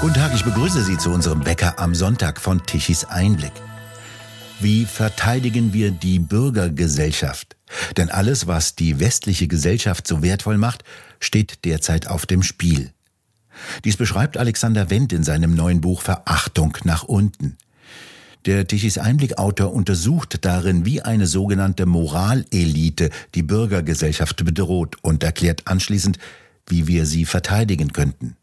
Guten Tag, ich begrüße Sie zu unserem Bäcker am Sonntag von Tichys Einblick. Wie verteidigen wir die Bürgergesellschaft? Denn alles, was die westliche Gesellschaft so wertvoll macht, steht derzeit auf dem Spiel. Dies beschreibt Alexander Wendt in seinem neuen Buch Verachtung nach unten. Der Tichys Einblick-Autor untersucht darin, wie eine sogenannte Moralelite die Bürgergesellschaft bedroht und erklärt anschließend, wie wir sie verteidigen könnten.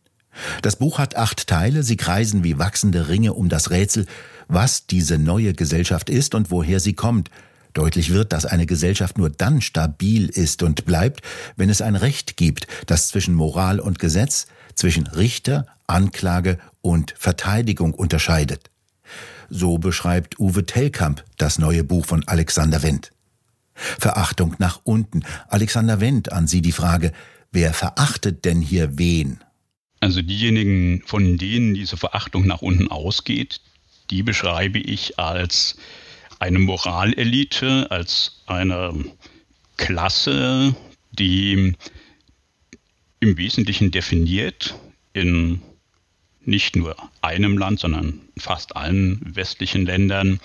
Das Buch hat acht Teile, sie kreisen wie wachsende Ringe um das Rätsel, was diese neue Gesellschaft ist und woher sie kommt. Deutlich wird, dass eine Gesellschaft nur dann stabil ist und bleibt, wenn es ein Recht gibt, das zwischen Moral und Gesetz, zwischen Richter, Anklage und Verteidigung unterscheidet. So beschreibt Uwe Tellkamp das neue Buch von Alexander Wendt. Verachtung nach unten. Alexander Wendt, an Sie die Frage, wer verachtet denn hier wen? Also diejenigen, von denen diese Verachtung nach unten ausgeht, die beschreibe ich als eine Moralelite, als eine Klasse, die im Wesentlichen definiert in nicht nur einem Land, sondern fast allen westlichen Ländern,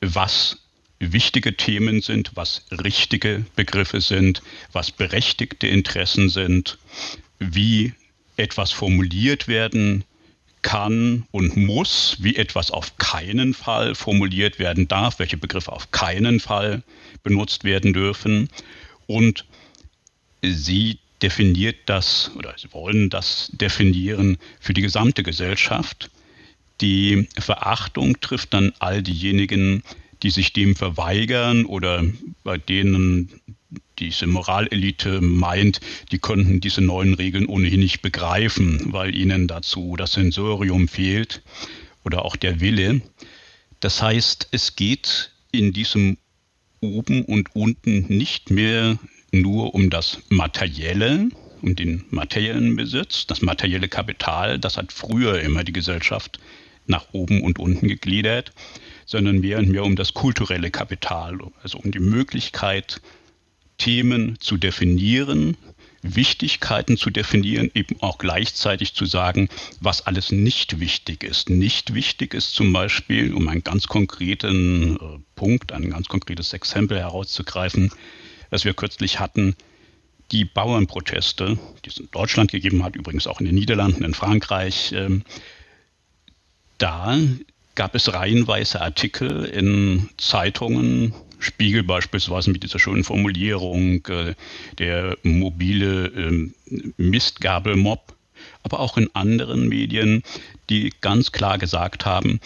was wichtige Themen sind, was richtige Begriffe sind, was berechtigte Interessen sind, wie etwas formuliert werden kann und muss, wie etwas auf keinen Fall formuliert werden darf, welche Begriffe auf keinen Fall benutzt werden dürfen. Und sie definiert das oder sie wollen das definieren für die gesamte Gesellschaft. Die Verachtung trifft dann all diejenigen, die sich dem verweigern oder bei denen diese Moralelite meint, die könnten diese neuen Regeln ohnehin nicht begreifen, weil ihnen dazu das Sensorium fehlt oder auch der Wille. Das heißt, es geht in diesem oben und unten nicht mehr nur um das Materielle, um den materiellen Besitz, das materielle Kapital, das hat früher immer die Gesellschaft nach oben und unten gegliedert, sondern mehr und mehr um das kulturelle Kapital, also um die Möglichkeit, Themen zu definieren, Wichtigkeiten zu definieren, eben auch gleichzeitig zu sagen, was alles nicht wichtig ist. Nicht wichtig ist zum Beispiel, um einen ganz konkreten äh, Punkt, ein ganz konkretes Exempel herauszugreifen, was wir kürzlich hatten, die Bauernproteste, die es in Deutschland gegeben hat, übrigens auch in den Niederlanden, in Frankreich, äh, da gab es reihenweise Artikel in Zeitungen, Spiegel beispielsweise mit dieser schönen Formulierung, äh, der mobile äh, Mistgabelmob, aber auch in anderen Medien, die ganz klar gesagt haben,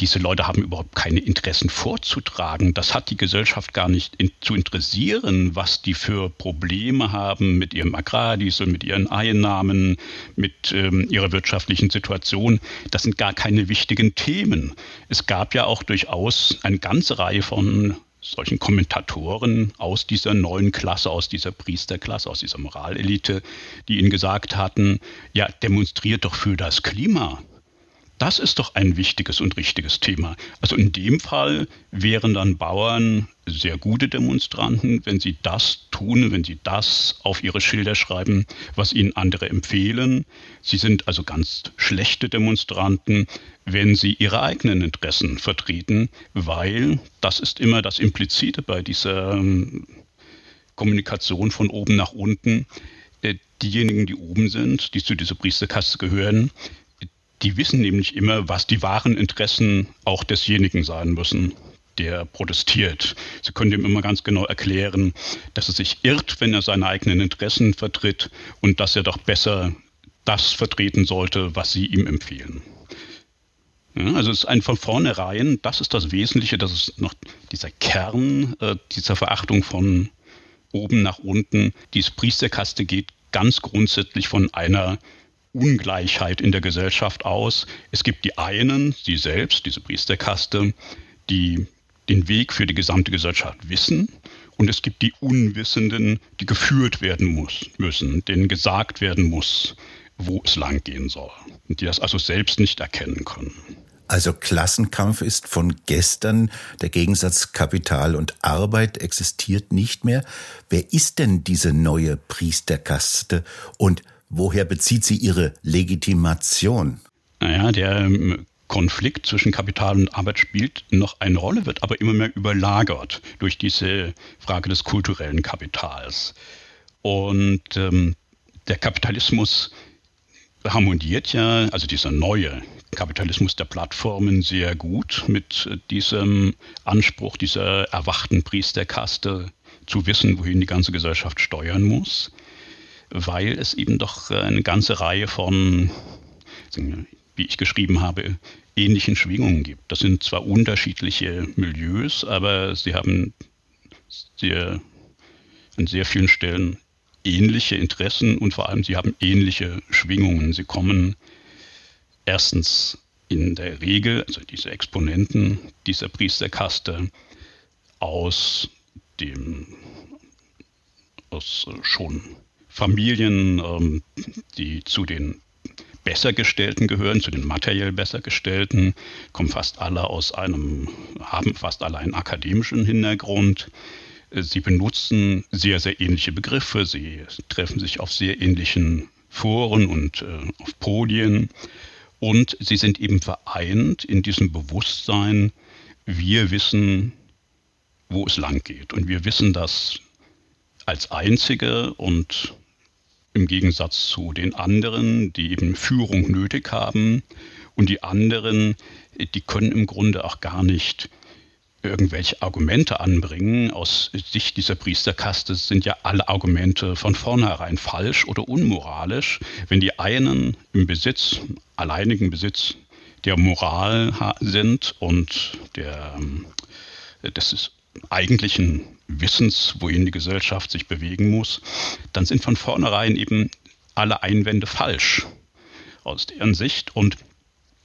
diese Leute haben überhaupt keine Interessen vorzutragen. Das hat die Gesellschaft gar nicht in, zu interessieren, was die für Probleme haben mit ihrem Agrardiesel, mit ihren Einnahmen, mit ähm, ihrer wirtschaftlichen Situation. Das sind gar keine wichtigen Themen. Es gab ja auch durchaus eine ganze Reihe von solchen Kommentatoren aus dieser neuen Klasse, aus dieser Priesterklasse, aus dieser Moralelite, die ihnen gesagt hatten, ja, demonstriert doch für das Klima. Das ist doch ein wichtiges und richtiges Thema. Also in dem Fall wären dann Bauern sehr gute Demonstranten, wenn sie das tun, wenn sie das auf ihre Schilder schreiben, was ihnen andere empfehlen. Sie sind also ganz schlechte Demonstranten, wenn sie ihre eigenen Interessen vertreten, weil das ist immer das Implizite bei dieser ähm, Kommunikation von oben nach unten. Äh, diejenigen, die oben sind, die zu dieser Priesterkaste gehören, die wissen nämlich immer, was die wahren Interessen auch desjenigen sein müssen, der protestiert. Sie können dem immer ganz genau erklären, dass er sich irrt, wenn er seine eigenen Interessen vertritt und dass er doch besser das vertreten sollte, was sie ihm empfehlen. Ja, also es ist ein von vornherein, das ist das Wesentliche, das ist noch dieser Kern äh, dieser Verachtung von oben nach unten. Diese Priesterkaste geht ganz grundsätzlich von einer Ungleichheit in der Gesellschaft aus. Es gibt die einen, sie selbst, diese Priesterkaste, die den Weg für die gesamte Gesellschaft wissen. Und es gibt die Unwissenden, die geführt werden muss, müssen, denen gesagt werden muss, wo es lang gehen soll. Und die das also selbst nicht erkennen können. Also Klassenkampf ist von gestern, der Gegensatz Kapital und Arbeit existiert nicht mehr. Wer ist denn diese neue Priesterkaste und Woher bezieht sie ihre Legitimation? naja, der ähm, Konflikt zwischen Kapital und Arbeit spielt noch eine Rolle, wird aber immer mehr überlagert durch diese Frage des kulturellen Kapitals. Und ähm, der Kapitalismus harmoniert ja, also dieser neue Kapitalismus der Plattformen sehr gut mit diesem Anspruch dieser erwachten Priesterkaste zu wissen, wohin die ganze Gesellschaft steuern muss, weil es eben doch eine ganze Reihe von, wie ich geschrieben habe, ähnlichen Schwingungen gibt. Das sind zwar unterschiedliche Milieus, aber sie haben sehr, an sehr vielen Stellen ähnliche Interessen und vor allem sie haben ähnliche Schwingungen. Sie kommen erstens in der Regel, also diese Exponenten dieser Priesterkaste, aus dem aus schon Familien, ähm, die zu den Bessergestellten gehören, zu den materiell Bessergestellten, kommen fast alle aus einem, haben fast alle einen akademischen Hintergrund. Sie benutzen sehr, sehr ähnliche Begriffe, sie treffen sich auf sehr ähnlichen Foren und äh, auf Podien. Und sie sind eben vereint in diesem Bewusstsein, wir wissen, wo es lang geht. Und wir wissen das als Einzige und im Gegensatz zu den anderen, die eben Führung nötig haben. Und die anderen, die können im Grunde auch gar nicht irgendwelche Argumente anbringen. Aus Sicht dieser Priesterkaste sind ja alle Argumente von vornherein falsch oder unmoralisch. Wenn die einen im Besitz, alleinigen Besitz der Moral sind und der, des eigentlichen Wissens, wohin die Gesellschaft sich bewegen muss, dann sind von vornherein eben alle Einwände falsch aus deren Sicht. Und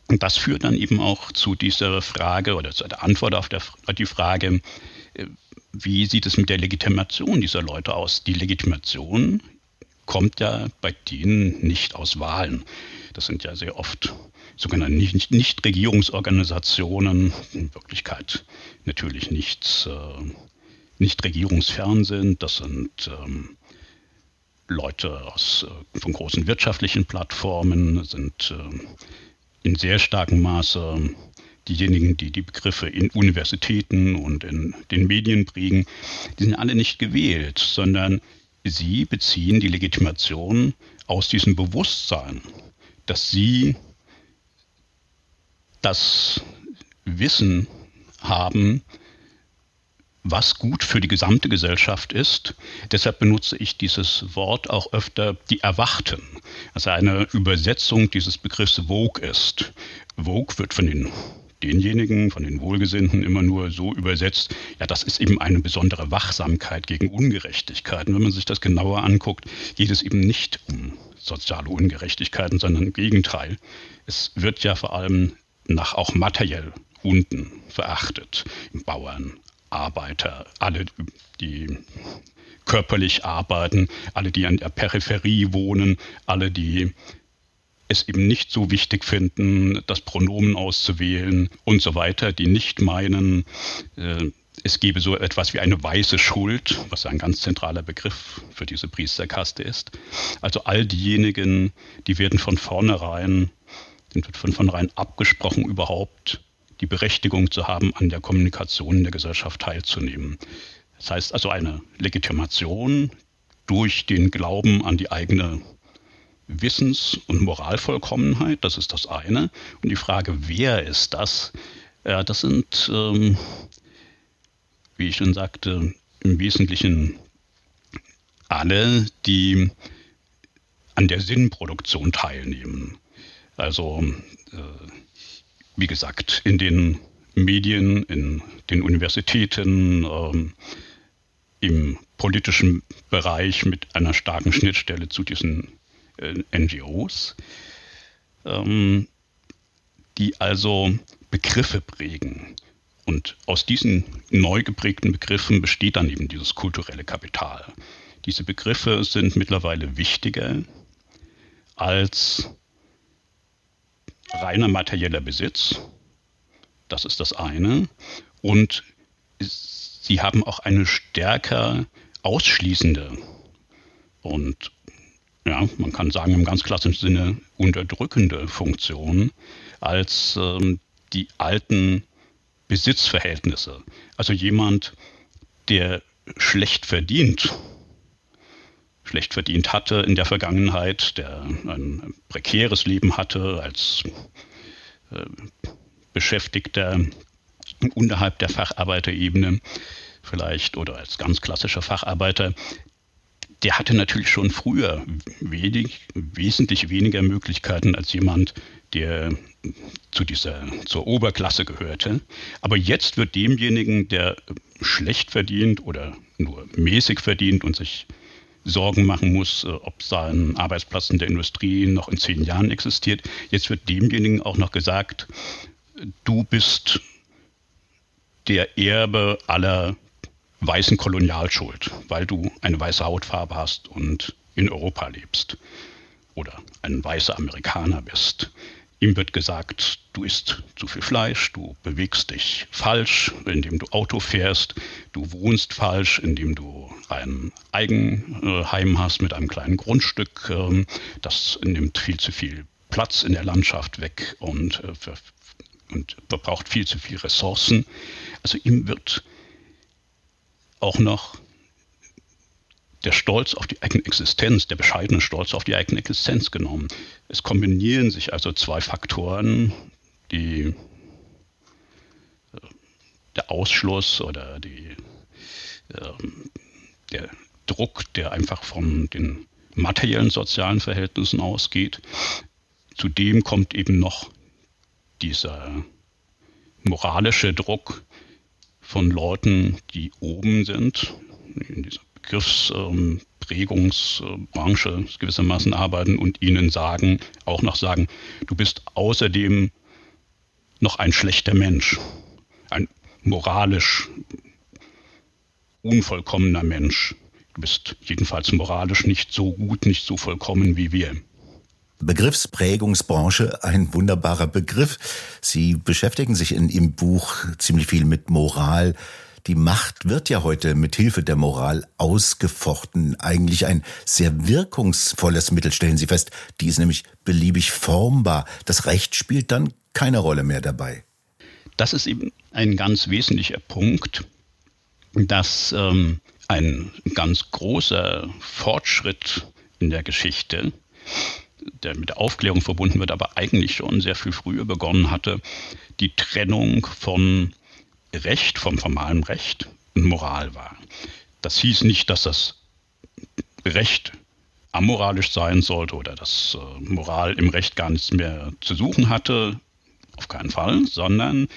das führt dann eben auch zu dieser Frage oder zu der Antwort auf der, die Frage, äh, wie sieht es mit der Legitimation dieser Leute aus? Die Legitimation kommt ja bei denen nicht aus Wahlen. Das sind ja sehr oft sogenannte Nichtregierungsorganisationen, in Wirklichkeit natürlich nichts äh, nicht regierungsfern sind. Das sind ähm, Leute aus, äh, von großen wirtschaftlichen Plattformen, sind äh, in sehr starkem Maße diejenigen, die die Begriffe in Universitäten und in den Medien prägen, die sind alle nicht gewählt, sondern sie beziehen die Legitimation aus diesem Bewusstsein, dass sie das Wissen haben, was gut für die gesamte Gesellschaft ist. Deshalb benutze ich dieses Wort auch öfter die Erwachten. Also eine Übersetzung dieses Begriffs Vogue ist. Vogue wird von den denjenigen, von den Wohlgesinnten immer nur so übersetzt, ja, das ist eben eine besondere Wachsamkeit gegen Ungerechtigkeiten. Wenn man sich das genauer anguckt, geht es eben nicht um soziale Ungerechtigkeiten, sondern im Gegenteil. Es wird ja vor allem nach auch materiell unten verachtet. Bauern, Arbeiter, alle, die körperlich arbeiten, alle, die an der Peripherie wohnen, alle, die es eben nicht so wichtig finden, das Pronomen auszuwählen und so weiter, die nicht meinen, äh, es gebe so etwas wie eine weiße Schuld, was ein ganz zentraler Begriff für diese Priesterkaste ist. Also all diejenigen, die werden von vornherein, wird von vornherein abgesprochen, überhaupt die Berechtigung zu haben, an der Kommunikation in der Gesellschaft teilzunehmen. Das heißt also eine Legitimation durch den Glauben an die eigene Wissens- und Moralvollkommenheit, das ist das eine. Und die Frage, wer ist das? Ja, das sind, ähm, wie ich schon sagte, im Wesentlichen alle, die an der Sinnproduktion teilnehmen. Also äh, wie gesagt, in den Medien, in den Universitäten, ähm, im politischen Bereich mit einer starken Schnittstelle zu diesen äh, NGOs, ähm, die also Begriffe prägen. Und aus diesen neu geprägten Begriffen besteht dann eben dieses kulturelle Kapital. Diese Begriffe sind mittlerweile wichtiger als reiner materieller Besitz. Das ist das eine. Und sie haben auch eine stärker ausschließende und ja, man kann sagen im ganz klassischen Sinne unterdrückende Funktion als ähm, die alten Besitzverhältnisse. Also jemand, der schlecht verdient, schlecht verdient hatte in der Vergangenheit, der ein prekäres Leben hatte als äh, Beschäftigter unterhalb der Facharbeiterebene vielleicht oder als ganz klassischer Facharbeiter, der hatte natürlich schon früher wenig, wesentlich weniger Möglichkeiten als jemand, der zu dieser, zur Oberklasse gehörte. Aber jetzt wird demjenigen, der schlecht verdient oder nur mäßig verdient und sich Sorgen machen muss, äh, ob sein Arbeitsplatz in der Industrie noch in zehn Jahren existiert. Jetzt wird demjenigen auch noch gesagt, du bist der Erbe aller weißen Kolonialschuld, weil du eine weiße Hautfarbe hast und in Europa lebst oder ein weißer Amerikaner bist. Ihm wird gesagt, du isst zu viel Fleisch, du bewegst dich falsch, indem du Auto fährst, du wohnst falsch, indem du ein Eigenheim hast mit einem kleinen Grundstück, ähm, das nimmt viel zu viel Platz in der Landschaft weg und, äh, und verbraucht viel zu viel Ressourcen. Also ihm wird auch noch der Stolz auf die eigene Existenz, der bescheidene Stolz auf die eigene Existenz genommen. Es kombinieren sich also zwei Faktoren, die äh, der Ausschluss oder die, ähm, der Druck, der einfach von den materiellen sozialen Verhältnissen ausgeht. Zudem kommt eben noch dieser moralische Druck von Leuten, die oben sind, in dieser Begriffsprägungsbranche gewissermaßen arbeiten und ihnen sagen, auch noch sagen, du bist außerdem noch ein schlechter Mensch, ein moralisch unvollkommener Mensch. Du bist jedenfalls moralisch nicht so gut, nicht so vollkommen wie wir. Begriffsprägungsbranche, ein wunderbarer Begriff. Sie beschäftigen sich in Ihrem Buch ziemlich viel mit Moral, die Macht wird ja heute mit Hilfe der Moral ausgefochten. Eigentlich ein sehr wirkungsvolles Mittel, stellen Sie fest. Die ist nämlich beliebig formbar. Das Recht spielt dann keine Rolle mehr dabei. Das ist eben ein ganz wesentlicher Punkt, dass ähm, ein ganz großer Fortschritt in der Geschichte, der mit der Aufklärung verbunden wird, aber eigentlich schon sehr viel früher begonnen hatte, die Trennung von Recht vom formalen Recht und Moral war. Das hieß nicht, dass das Recht amoralisch sein sollte oder dass äh, Moral im Recht gar nichts mehr zu suchen hatte, auf keinen Fall, sondern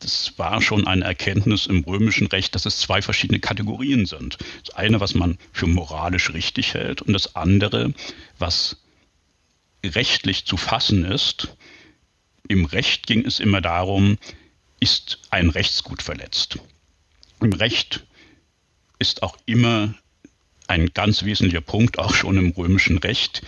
das war schon eine Erkenntnis im römischen Recht, dass es zwei verschiedene Kategorien sind. Das eine, was man für moralisch richtig hält und das andere, was rechtlich zu fassen ist. Im Recht ging es immer darum, ist ein Rechtsgut verletzt. Im Recht ist auch immer ein ganz wesentlicher Punkt, auch schon im römischen Recht,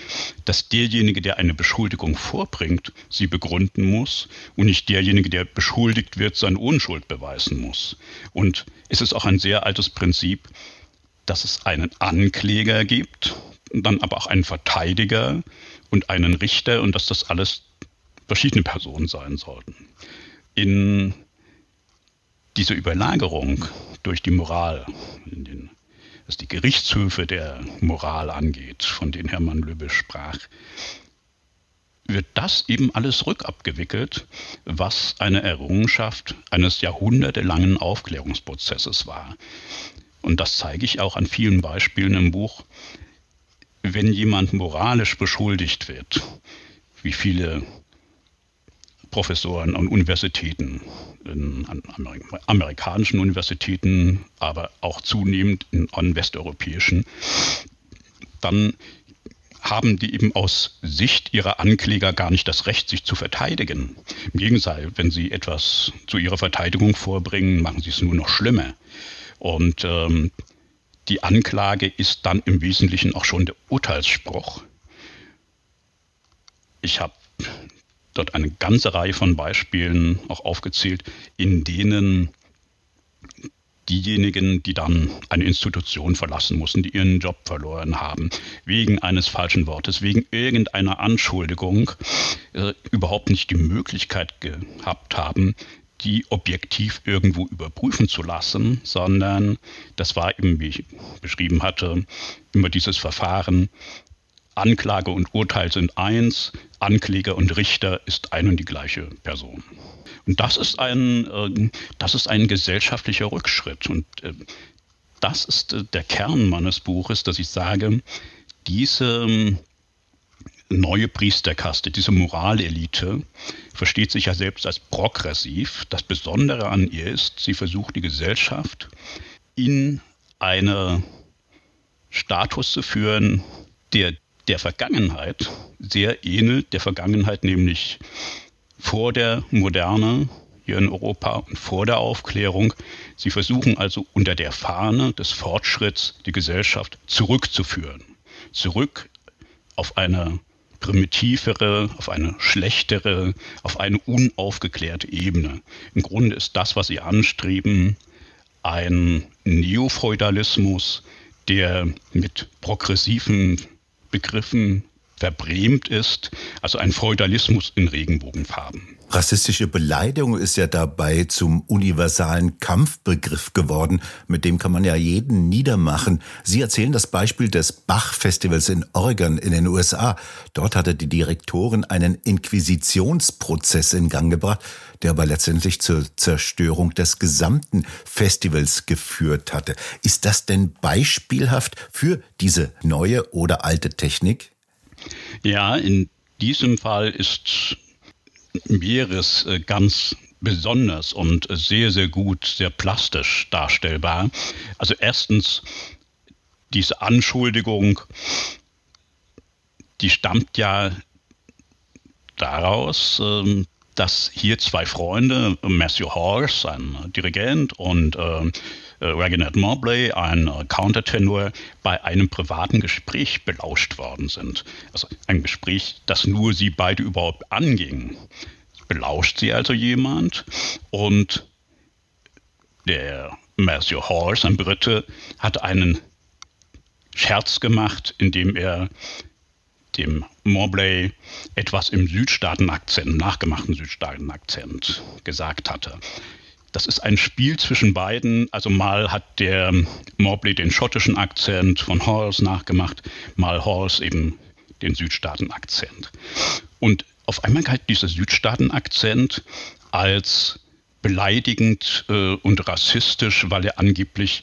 dass derjenige, der eine Beschuldigung vorbringt, sie begründen muss und nicht derjenige, der beschuldigt wird, seine Unschuld beweisen muss. Und es ist auch ein sehr altes Prinzip, dass es einen Ankläger gibt, dann aber auch einen Verteidiger und einen Richter und dass das alles verschiedene Personen sein sollten in diese Überlagerung durch die Moral, den, was die Gerichtshöfe der Moral angeht, von denen Hermann Löbbe sprach, wird das eben alles rückabgewickelt, was eine Errungenschaft eines jahrhundertelangen Aufklärungsprozesses war. Und das zeige ich auch an vielen Beispielen im Buch. Wenn jemand moralisch beschuldigt wird, wie viele Professoren an Universitäten, an amerikanischen Universitäten, aber auch zunehmend an westeuropäischen, dann haben die eben aus Sicht ihrer Ankläger gar nicht das Recht, sich zu verteidigen. Im Gegenteil, wenn sie etwas zu ihrer Verteidigung vorbringen, machen sie es nur noch schlimmer. Und ähm, die Anklage ist dann im Wesentlichen auch schon der Urteilsspruch. Ich habe dort eine ganze Reihe von Beispielen auch aufgezählt, in denen diejenigen, die dann eine Institution verlassen mussten, die ihren Job verloren haben, wegen eines falschen Wortes, wegen irgendeiner Anschuldigung, äh, überhaupt nicht die Möglichkeit gehabt haben, die objektiv irgendwo überprüfen zu lassen, sondern das war eben, wie ich beschrieben hatte, immer dieses Verfahren, Anklage und Urteil sind eins, Ankläger und Richter ist ein und die gleiche Person. Und das ist ein, äh, das ist ein gesellschaftlicher Rückschritt. Und äh, das ist äh, der Kern meines Buches, dass ich sage, diese ähm, neue Priesterkaste, diese Moralelite, versteht sich ja selbst als progressiv. Das Besondere an ihr ist, sie versucht die Gesellschaft in einen Status zu führen, der der Vergangenheit sehr ähnelt, der Vergangenheit nämlich vor der Moderne hier in Europa und vor der Aufklärung. Sie versuchen also unter der Fahne des Fortschritts die Gesellschaft zurückzuführen. Zurück auf eine primitivere, auf eine schlechtere, auf eine unaufgeklärte Ebene. Im Grunde ist das, was sie anstreben, ein Neofeudalismus, der mit progressiven Begriffen verbrämt ist, also ein Feudalismus in Regenbogenfarben. Rassistische Beleidigung ist ja dabei zum universalen Kampfbegriff geworden. Mit dem kann man ja jeden niedermachen. Sie erzählen das Beispiel des Bach-Festivals in Oregon in den USA. Dort hatte die Direktorin einen Inquisitionsprozess in Gang gebracht, der aber letztendlich zur Zerstörung des gesamten Festivals geführt hatte. Ist das denn beispielhaft für diese neue oder alte Technik? Ja, in diesem Fall ist Meeres äh, ganz besonders und sehr, sehr gut, sehr plastisch darstellbar. Also erstens diese Anschuldigung, die stammt ja daraus, ähm, dass hier zwei Freunde, Matthew Horse, ein Dirigent, und äh, äh, Reginald Mobley, ein äh, Countertenor, bei einem privaten Gespräch belauscht worden sind. Also ein Gespräch, das nur sie beide überhaupt anging. Belauscht sie also jemand und der Matthew Horse, ein Brite, hat einen Scherz gemacht, indem er dem Mobley etwas im Südstaatenakzent, nachgemachten Südstaatenakzent gesagt hatte. Das ist ein Spiel zwischen beiden. Also mal hat der Mobley den schottischen Akzent von Halls nachgemacht, mal Halls eben den Südstaaten-Akzent. Und auf einmal galt dieser Südstaaten-Akzent als beleidigend äh, und rassistisch, weil er angeblich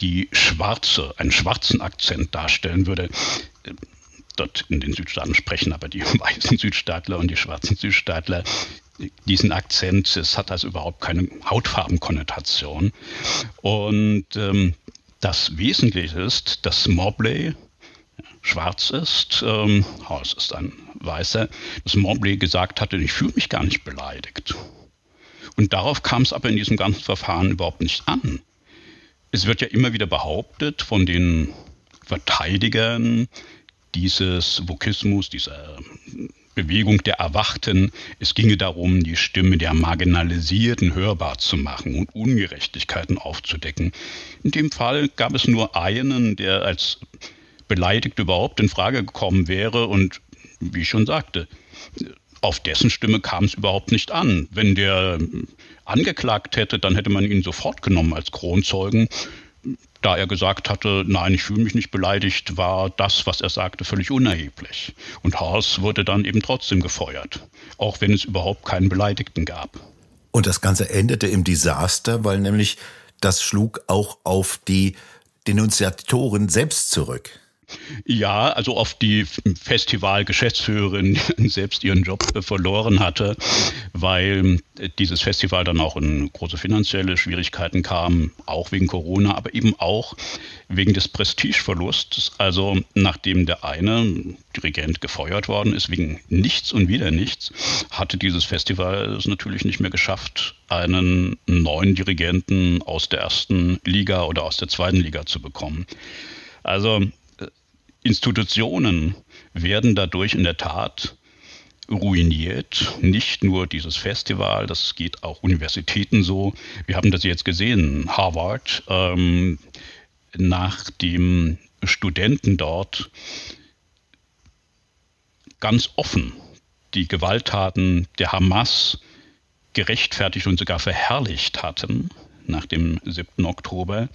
die schwarze, einen schwarzen Akzent darstellen würde. Dort in den Südstaaten sprechen aber die weißen Südstaatler und die schwarzen Südstaatler diesen Akzent. Es hat also überhaupt keine Hautfarbenkonnotation. Und ähm, das Wesentliche ist, dass Mobley schwarz ist, ähm, Haus ist ein Weißer, dass Mobley gesagt hatte, ich fühle mich gar nicht beleidigt. Und darauf kam es aber in diesem ganzen Verfahren überhaupt nicht an. Es wird ja immer wieder behauptet von den Verteidigern dieses Vokismus, dieser Bewegung der Erwachten. Es ginge darum, die Stimme der Marginalisierten hörbar zu machen und Ungerechtigkeiten aufzudecken. In dem Fall gab es nur einen, der als beleidigt überhaupt in Frage gekommen wäre und wie ich schon sagte, auf dessen Stimme kam es überhaupt nicht an. Wenn der angeklagt hätte, dann hätte man ihn sofort genommen als Kronzeugen da er gesagt hatte, nein, ich fühle mich nicht beleidigt, war das, was er sagte, völlig unerheblich. Und Haas wurde dann eben trotzdem gefeuert, auch wenn es überhaupt keinen Beleidigten gab. Und das Ganze endete im Desaster, weil nämlich das schlug auch auf die Denunziatoren selbst zurück. Ja, also auf die Festivalgeschäftsführerin selbst ihren Job verloren hatte, weil dieses Festival dann auch in große finanzielle Schwierigkeiten kam, auch wegen Corona, aber eben auch wegen des Prestigeverlusts. Also nachdem der eine Dirigent gefeuert worden ist, wegen nichts und wieder nichts, hatte dieses Festival es natürlich nicht mehr geschafft, einen neuen Dirigenten aus der ersten Liga oder aus der zweiten Liga zu bekommen. Also Institutionen werden dadurch in der Tat ruiniert. Nicht nur dieses Festival, das geht auch Universitäten so. Wir haben das jetzt gesehen, Harvard, ähm, nachdem Studenten dort ganz offen die Gewalttaten der Hamas gerechtfertigt und sogar verherrlicht hatten nach dem 7. Oktober.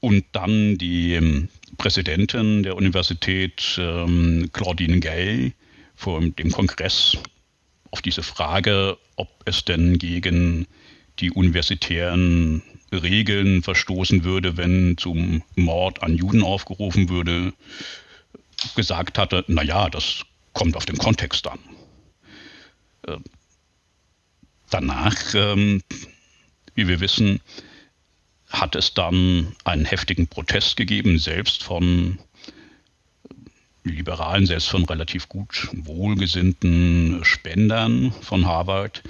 Und dann die ähm, Präsidentin der Universität, ähm, Claudine Gay, vor dem Kongress auf diese Frage, ob es denn gegen die universitären Regeln verstoßen würde, wenn zum Mord an Juden aufgerufen würde, gesagt hatte, naja, das kommt auf den Kontext an. Äh, danach, ähm, wie wir wissen, hat es dann einen heftigen Protest gegeben, selbst von Liberalen, selbst von relativ gut wohlgesinnten Spendern von Harvard.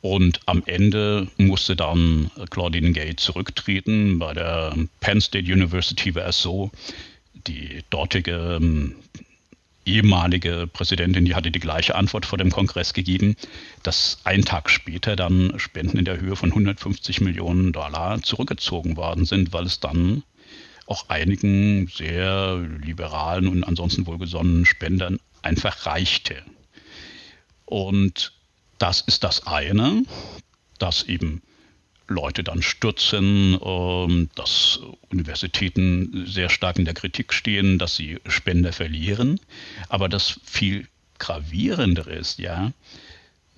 Und am Ende musste dann Claudine Gay zurücktreten. Bei der Penn State University war es so, die dortige ähm, ehemalige Präsidentin, die hatte die gleiche Antwort vor dem Kongress gegeben, dass ein Tag später dann Spenden in der Höhe von 150 Millionen Dollar zurückgezogen worden sind, weil es dann auch einigen sehr liberalen und ansonsten wohlgesonnenen Spendern einfach reichte. Und das ist das eine, dass eben Leute dann stürzen, ähm, dass Universitäten sehr stark in der Kritik stehen, dass sie Spender verlieren. Aber das viel gravierendere ist ja,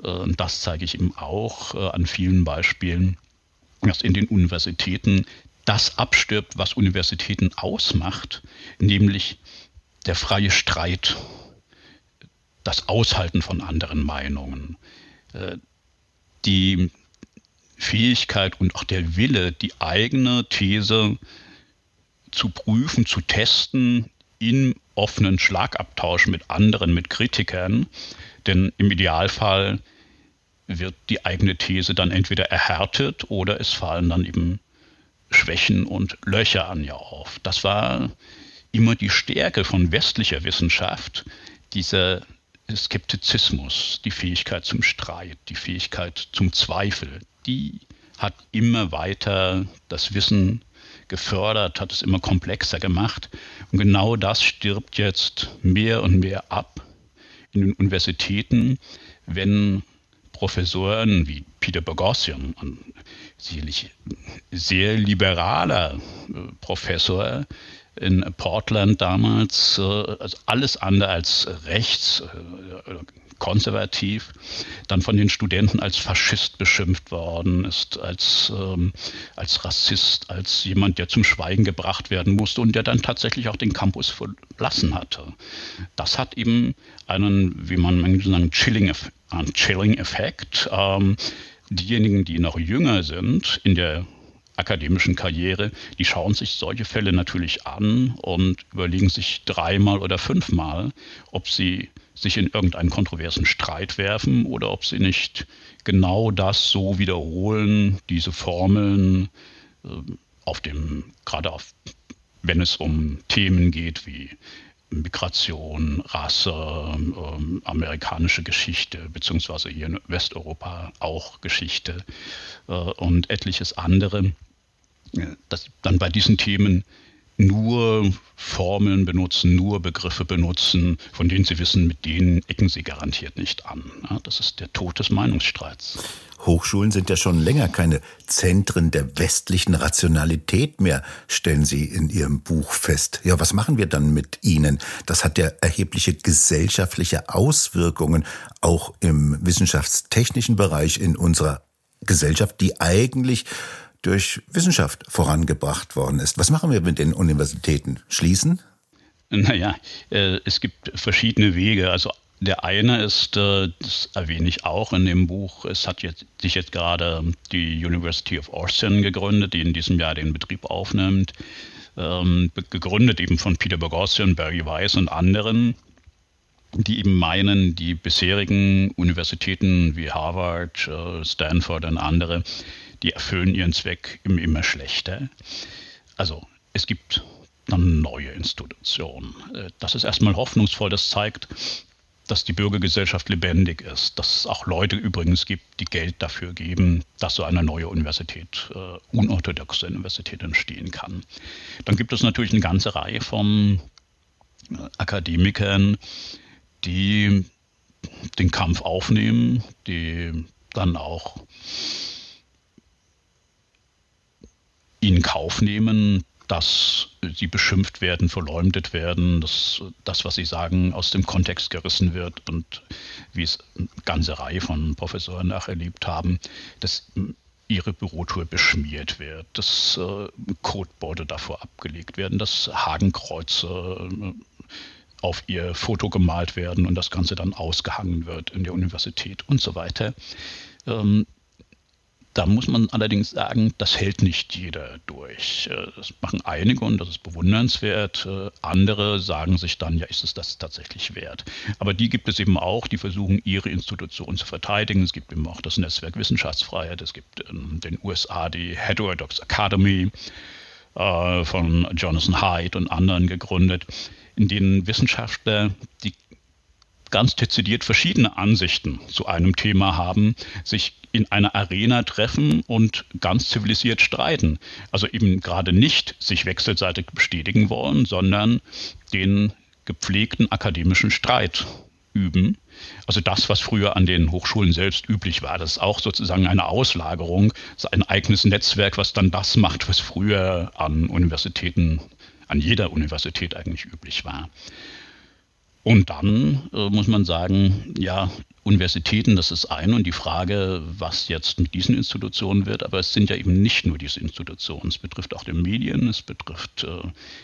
äh, das zeige ich eben auch äh, an vielen Beispielen, dass in den Universitäten das abstirbt, was Universitäten ausmacht, nämlich der freie Streit, das Aushalten von anderen Meinungen, äh, die Fähigkeit und auch der Wille, die eigene These zu prüfen, zu testen, in offenen Schlagabtausch mit anderen, mit Kritikern. Denn im Idealfall wird die eigene These dann entweder erhärtet oder es fallen dann eben Schwächen und Löcher an ihr auf. Das war immer die Stärke von westlicher Wissenschaft, dieser Skeptizismus, die Fähigkeit zum Streit, die Fähigkeit zum Zweifel, die hat immer weiter das Wissen gefördert, hat es immer komplexer gemacht. Und genau das stirbt jetzt mehr und mehr ab in den Universitäten, wenn Professoren wie Peter Boghossian, ein sicherlich sehr liberaler äh, Professor in Portland damals, äh, also alles andere als rechts, äh, konservativ, dann von den Studenten als Faschist beschimpft worden ist, als, ähm, als Rassist, als jemand, der zum Schweigen gebracht werden musste und der dann tatsächlich auch den Campus verlassen hatte. Das hat eben einen, wie man manchmal sagen, chilling, einen Chilling-Effekt. Ähm, diejenigen, die noch jünger sind in der akademischen Karriere, die schauen sich solche Fälle natürlich an und überlegen sich dreimal oder fünfmal, ob sie sich in irgendeinen kontroversen Streit werfen oder ob sie nicht genau das so wiederholen, diese Formeln äh, auf dem, gerade auf, wenn es um Themen geht wie Migration, Rasse, äh, amerikanische Geschichte, beziehungsweise hier in Westeuropa auch Geschichte äh, und etliches andere. Dass dann bei diesen Themen nur Formeln benutzen, nur Begriffe benutzen, von denen sie wissen, mit denen ecken sie garantiert nicht an. das ist der Tod des Meinungsstreits. Hochschulen sind ja schon länger keine Zentren der westlichen Rationalität mehr, stellen Sie in Ihrem Buch fest. Ja, was machen wir dann mit ihnen? Das hat ja erhebliche gesellschaftliche Auswirkungen, auch im wissenschaftstechnischen Bereich in unserer Gesellschaft, die eigentlich durch Wissenschaft vorangebracht worden ist. Was machen wir mit den Universitäten? Schließen? Naja, äh, es gibt verschiedene Wege. Also der eine ist, äh, das erwähne ich auch in dem Buch, es hat jetzt, sich jetzt gerade die University of Austin gegründet, die in diesem Jahr den Betrieb aufnimmt. Ähm, gegründet eben von Peter Boghossian, Barry Weiss und anderen, die eben meinen, die bisherigen Universitäten wie Harvard, äh, Stanford und andere, die erfüllen ihren Zweck immer schlechter. Also es gibt dann neue Institutionen. Äh, das ist erstmal hoffnungsvoll. Das zeigt, dass die Bürgergesellschaft lebendig ist, dass es auch Leute übrigens gibt, die Geld dafür geben, dass so eine neue Universität, äh, unorthodoxe Universität entstehen kann. Dann gibt es natürlich eine ganze Reihe von äh, Akademikern, die den Kampf aufnehmen, die dann auch in Kauf nehmen, dass sie beschimpft werden, verleumdet werden, dass das, was sie sagen, aus dem Kontext gerissen wird und wie es eine ganze Reihe von Professoren nacherlebt haben, dass ihre Bürotour beschmiert wird, dass äh, Codeborde davor abgelegt werden, dass Hakenkreuze äh, auf ihr Foto gemalt werden und das Ganze dann ausgehangen wird in der Universität und so weiter. Ähm, da muss man allerdings sagen, das hält nicht jeder durch. Äh, das machen einige und das ist bewundernswert. Äh, andere sagen sich dann, ja, ist es das tatsächlich wert? Aber die gibt es eben auch, die versuchen, ihre Institution zu verteidigen. Es gibt eben auch das Netzwerk Wissenschaftsfreiheit. Es gibt in den USA die Heterodox Academy äh, von Jonathan Haidt und anderen gegründet, in denen Wissenschaftler, die ganz dezidiert verschiedene Ansichten zu einem Thema haben, sich in einer Arena treffen und ganz zivilisiert streiten. Also eben gerade nicht sich wechselseitig bestätigen wollen, sondern den gepflegten akademischen Streit üben. Also das, was früher an den Hochschulen selbst üblich war, das ist auch sozusagen eine Auslagerung, ein eigenes Netzwerk, was dann das macht, was früher an Universitäten, an jeder Universität eigentlich üblich war. Und dann äh, muss man sagen, ja, Universitäten, das ist ein und die Frage, was jetzt mit diesen Institutionen wird, aber es sind ja eben nicht nur diese Institutionen, es betrifft auch die Medien, es betrifft äh,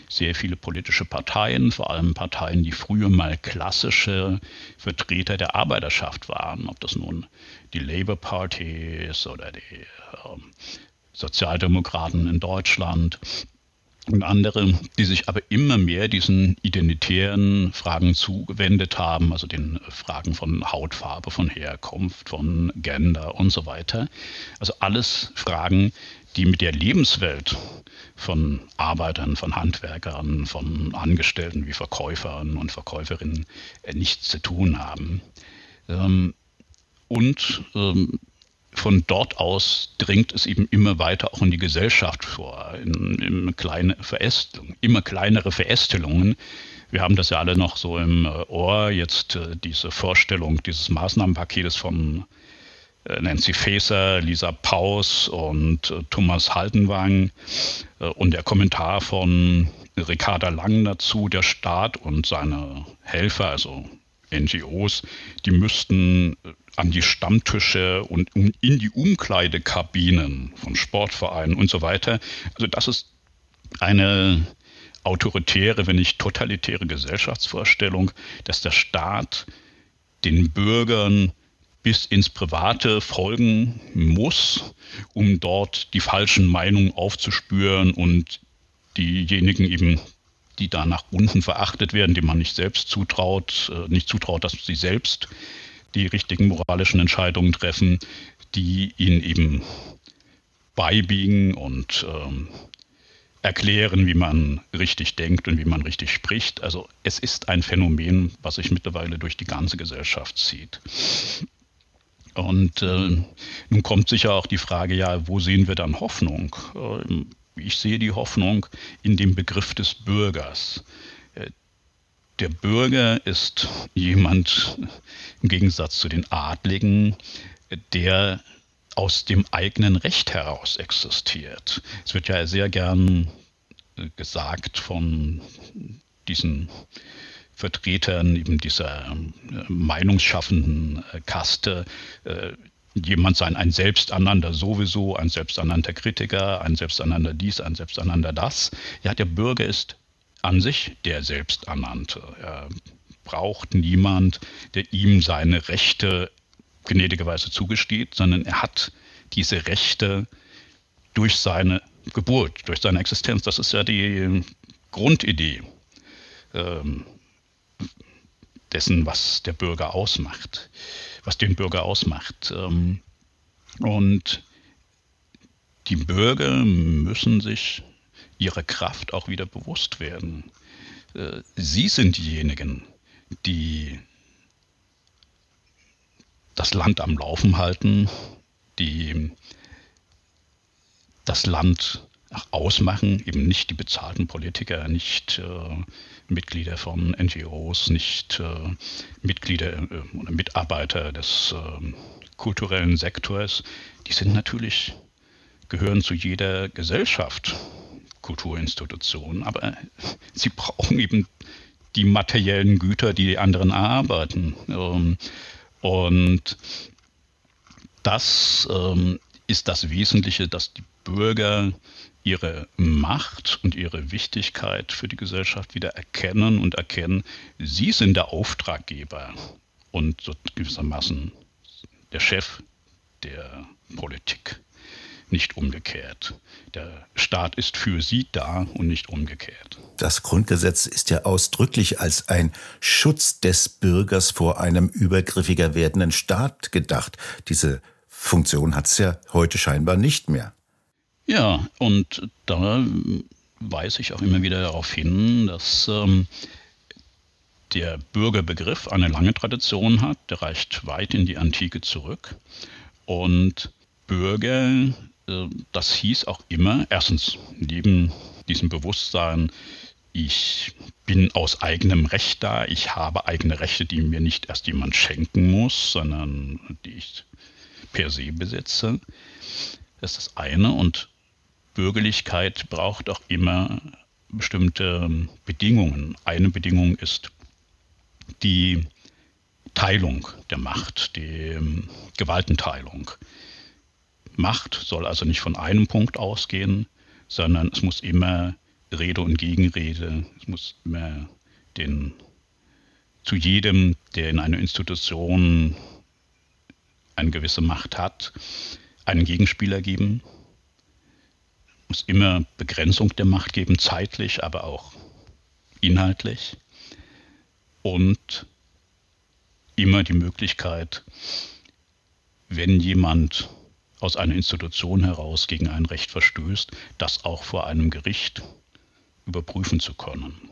sehr viele politische Parteien, vor allem Parteien, die früher mal klassische Vertreter der Arbeiterschaft waren, ob das nun die Labour Party ist oder die äh, Sozialdemokraten in Deutschland und andere, die sich aber immer mehr diesen identitären Fragen zugewendet haben, also den Fragen von Hautfarbe, von Herkunft, von Gender und so weiter. Also alles Fragen, die mit der Lebenswelt von Arbeitern, von Handwerkern, von Angestellten wie Verkäufern und Verkäuferinnen nichts zu tun haben. Ähm, und ähm, von dort aus dringt es eben immer weiter auch in die Gesellschaft vor, in, in kleine Verästelungen, immer kleinere Verästelungen. Wir haben das ja alle noch so im äh, Ohr, jetzt äh, diese Vorstellung dieses Maßnahmenpaketes von äh, Nancy Faeser, Lisa Paus und Thomas Haldenwang und der Kommentar von Ricarda Lang dazu, der Staat und seine Helfer, also NGOs, die müssten äh, an die Stammtische und in die Umkleidekabinen von Sportvereinen und so weiter. Also das ist eine autoritäre, wenn nicht totalitäre Gesellschaftsvorstellung, dass der Staat den Bürgern bis ins Private folgen muss, um dort die falschen Meinungen aufzuspüren und diejenigen eben, die da nach unten verachtet werden, die man nicht selbst zutraut, äh, nicht zutraut, dass sie selbst die richtigen moralischen Entscheidungen treffen, die ihn eben beibiegen und ähm, erklären, wie man richtig denkt und wie man richtig spricht. Also es ist ein Phänomen, was sich mittlerweile durch die ganze Gesellschaft zieht. Und äh, nun kommt sicher auch die Frage, ja, wo sehen wir dann Hoffnung? Äh, ich sehe die Hoffnung in dem Begriff des Bürgers. Der Bürger ist jemand im Gegensatz zu den Adligen, der aus dem eigenen Recht heraus existiert. Es wird ja sehr gern gesagt von diesen Vertretern eben dieser äh, meinungsschaffenden äh, Kaste, äh, jemand sein ein Selbsternannter sowieso, ein selbsternannter Kritiker, ein selbsternannter dies, ein selbsternannter das. Ja, der Bürger ist an sich der Selbsternannte. Er braucht niemand, der ihm seine Rechte gnädigerweise zugesteht, sondern er hat diese Rechte durch seine Geburt, durch seine Existenz. Das ist ja die Grundidee ähm, dessen, was der Bürger ausmacht, was den Bürger ausmacht. Ähm, und die Bürger müssen sich ihrer Kraft auch wieder bewusst werden. Äh, sie sind diejenigen, die das Land am Laufen halten, die das Land ausmachen, eben nicht die bezahlten Politiker, nicht äh, Mitglieder von NGOs, nicht äh, Mitglieder äh, oder Mitarbeiter des äh, kulturellen Sektors, die sind natürlich, gehören zu jeder Gesellschaft, Kulturinstitutionen, aber sie brauchen eben die materiellen Güter, die die anderen erarbeiten. Ähm, und das ähm, ist das Wesentliche, dass die Bürger ihre Macht und ihre Wichtigkeit für die Gesellschaft wieder erkennen und erkennen, sie sind der Auftraggeber und gewissermaßen der Chef der Politik, nicht umgekehrt. Der Staat ist für sie da und nicht umgekehrt. Das Grundgesetz ist ja ausdrücklich als ein Schutz des Bürgers vor einem übergriffiger werdenden Staat gedacht. Diese Funktion hat es ja heute scheinbar nicht mehr. Ja, und da weise ich auch immer wieder darauf hin, dass ähm, der Bürgerbegriff eine lange Tradition hat, der reicht weit in die Antike zurück. Und Bürger, äh, das hieß auch immer, erstens neben diesem Bewusstsein, ich bin aus eigenem Recht da, ich habe eigene Rechte, die mir nicht erst jemand schenken muss, sondern die ich per se besitze. Das ist das eine. Und Bürgerlichkeit braucht auch immer bestimmte Bedingungen. Eine Bedingung ist die Teilung der Macht, die ähm, Gewaltenteilung. Macht soll also nicht von einem Punkt ausgehen, sondern es muss immer Rede und Gegenrede, es muss immer den zu jedem, der in einer Institution eine gewisse Macht hat, einen Gegenspieler geben. Muss immer Begrenzung der Macht geben, zeitlich, aber auch inhaltlich und immer die Möglichkeit, wenn jemand aus einer Institution heraus gegen ein Recht verstößt, das auch vor einem Gericht überprüfen zu können.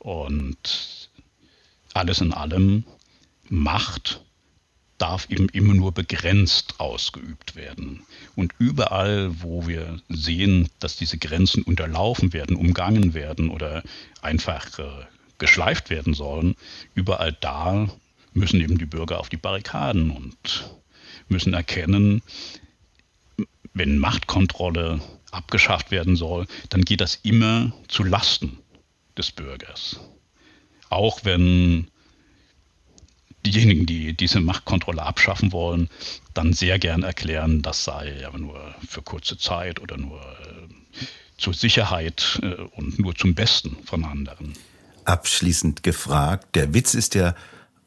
Und alles in allem Macht darf eben immer nur begrenzt ausgeübt werden. Und überall, wo wir sehen, dass diese Grenzen unterlaufen werden, umgangen werden oder einfach äh, geschleift werden sollen, überall da müssen eben die Bürger auf die Barrikaden und müssen erkennen, wenn Machtkontrolle abgeschafft werden soll, dann geht das immer zu Lasten des Bürgers. Auch wenn diejenigen, die diese Machtkontrolle abschaffen wollen, dann sehr gern erklären, das sei aber nur für kurze Zeit oder nur äh, zur Sicherheit äh, und nur zum Besten von anderen abschließend gefragt. Der Witz ist ja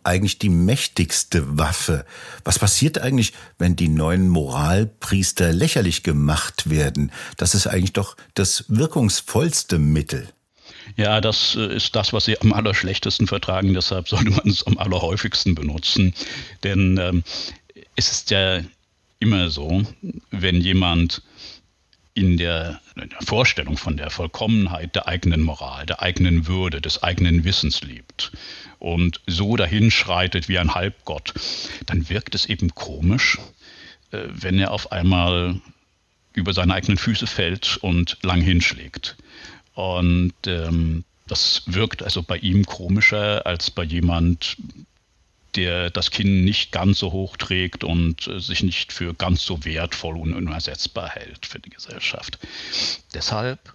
eigentlich die mächtigste Waffe. Was passiert eigentlich, wenn die neuen Moralpriester lächerlich gemacht werden? Das ist eigentlich doch das wirkungsvollste Mittel. Ja, das äh, ist das, was sie am allerschlechtesten vertragen. Deshalb sollte man es am allerhäufigsten benutzen. Denn ähm, es ist ja immer so, wenn jemand in der, in der, Vorstellung von der Vollkommenheit der eigenen Moral, der eigenen Würde, des eigenen Wissens lebt und so dahinschreitet wie ein Halbgott, dann wirkt es eben komisch, äh, wenn er auf einmal über seine eigenen Füße fällt und lang hinschlägt. Und ähm, das wirkt also bei ihm komischer als bei jemand, der das Kind nicht ganz so hoch trägt und äh, sich nicht für ganz so wertvoll und unersetzbar hält für die Gesellschaft. Deshalb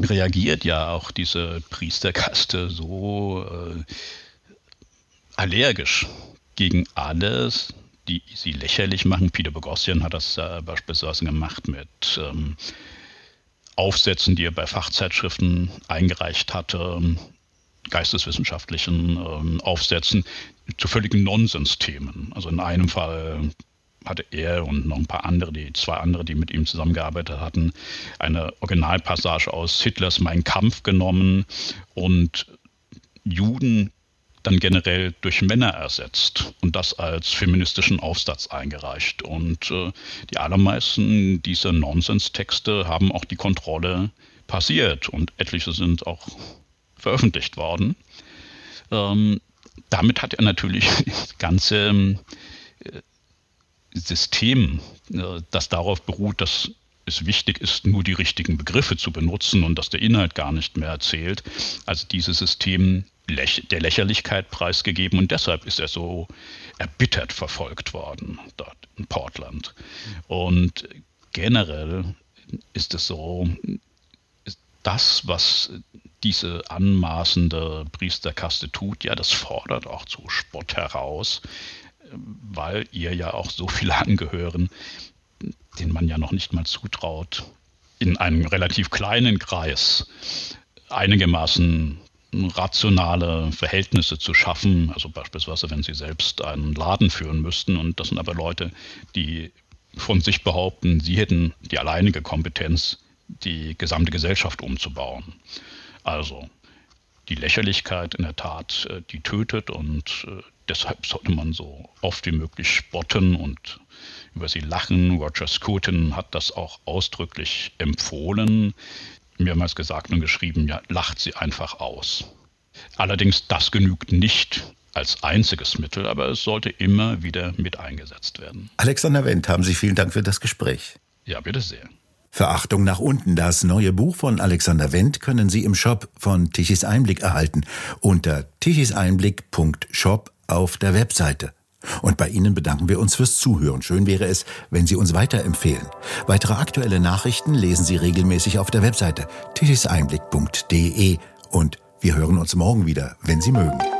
reagiert ja auch diese Priesterkaste so äh, allergisch gegen alles, die sie lächerlich machen. Peter Boghossian hat das äh, beispielsweise gemacht mit ähm, Aufsätzen, die er bei Fachzeitschriften eingereicht hatte, geisteswissenschaftlichen ähm, Aufsätzen zu völligen Nonsensthemen. Also in einem Fall hatte er und noch ein paar andere, die zwei andere, die mit ihm zusammengearbeitet hatten, eine Originalpassage aus Hitlers Mein Kampf genommen und Juden dann generell durch Männer ersetzt und das als feministischen Aufsatz eingereicht. Und äh, die allermeisten dieser Nonsens-Texte haben auch die Kontrolle passiert und etliche sind auch veröffentlicht worden. Ähm, damit hat er natürlich das ganze äh, System, äh, das darauf beruht, dass es wichtig ist, nur die richtigen Begriffe zu benutzen und dass der Inhalt gar nicht mehr erzählt. Also dieses System der Lächerlichkeit preisgegeben und deshalb ist er so erbittert verfolgt worden dort in Portland. Und generell ist es so, das, was diese anmaßende Priesterkaste tut, ja, das fordert auch zu Spott heraus, weil ihr ja auch so viele angehören, den man ja noch nicht mal zutraut, in einem relativ kleinen Kreis einigermaßen rationale Verhältnisse zu schaffen. Also beispielsweise, wenn sie selbst einen Laden führen müssten. Und das sind aber Leute, die von sich behaupten, sie hätten die alleinige Kompetenz, die gesamte Gesellschaft umzubauen. Also die Lächerlichkeit in der Tat, äh, die tötet und äh, deshalb sollte man so oft wie möglich spotten und über sie lachen. Roger Scruton hat das auch ausdrücklich empfohlen, mehrmals gesagt und geschrieben, ja, lacht sie einfach aus. Allerdings, das genügt nicht als einziges Mittel, aber es sollte immer wieder mit eingesetzt werden. Alexander Wendt, haben Sie vielen Dank für das Gespräch. Ja, bitte sehr. Verachtung nach unten. Das neue Buch von Alexander Wendt können Sie im Shop von Tichys Einblick erhalten. Unter tichiseinblick.shop auf der Webseite. Und bei Ihnen bedanken wir uns fürs Zuhören. Schön wäre es, wenn Sie uns weiterempfehlen. Weitere aktuelle Nachrichten lesen Sie regelmäßig auf der Webseite tichiseinblick.de und wir hören uns morgen wieder, wenn Sie mögen.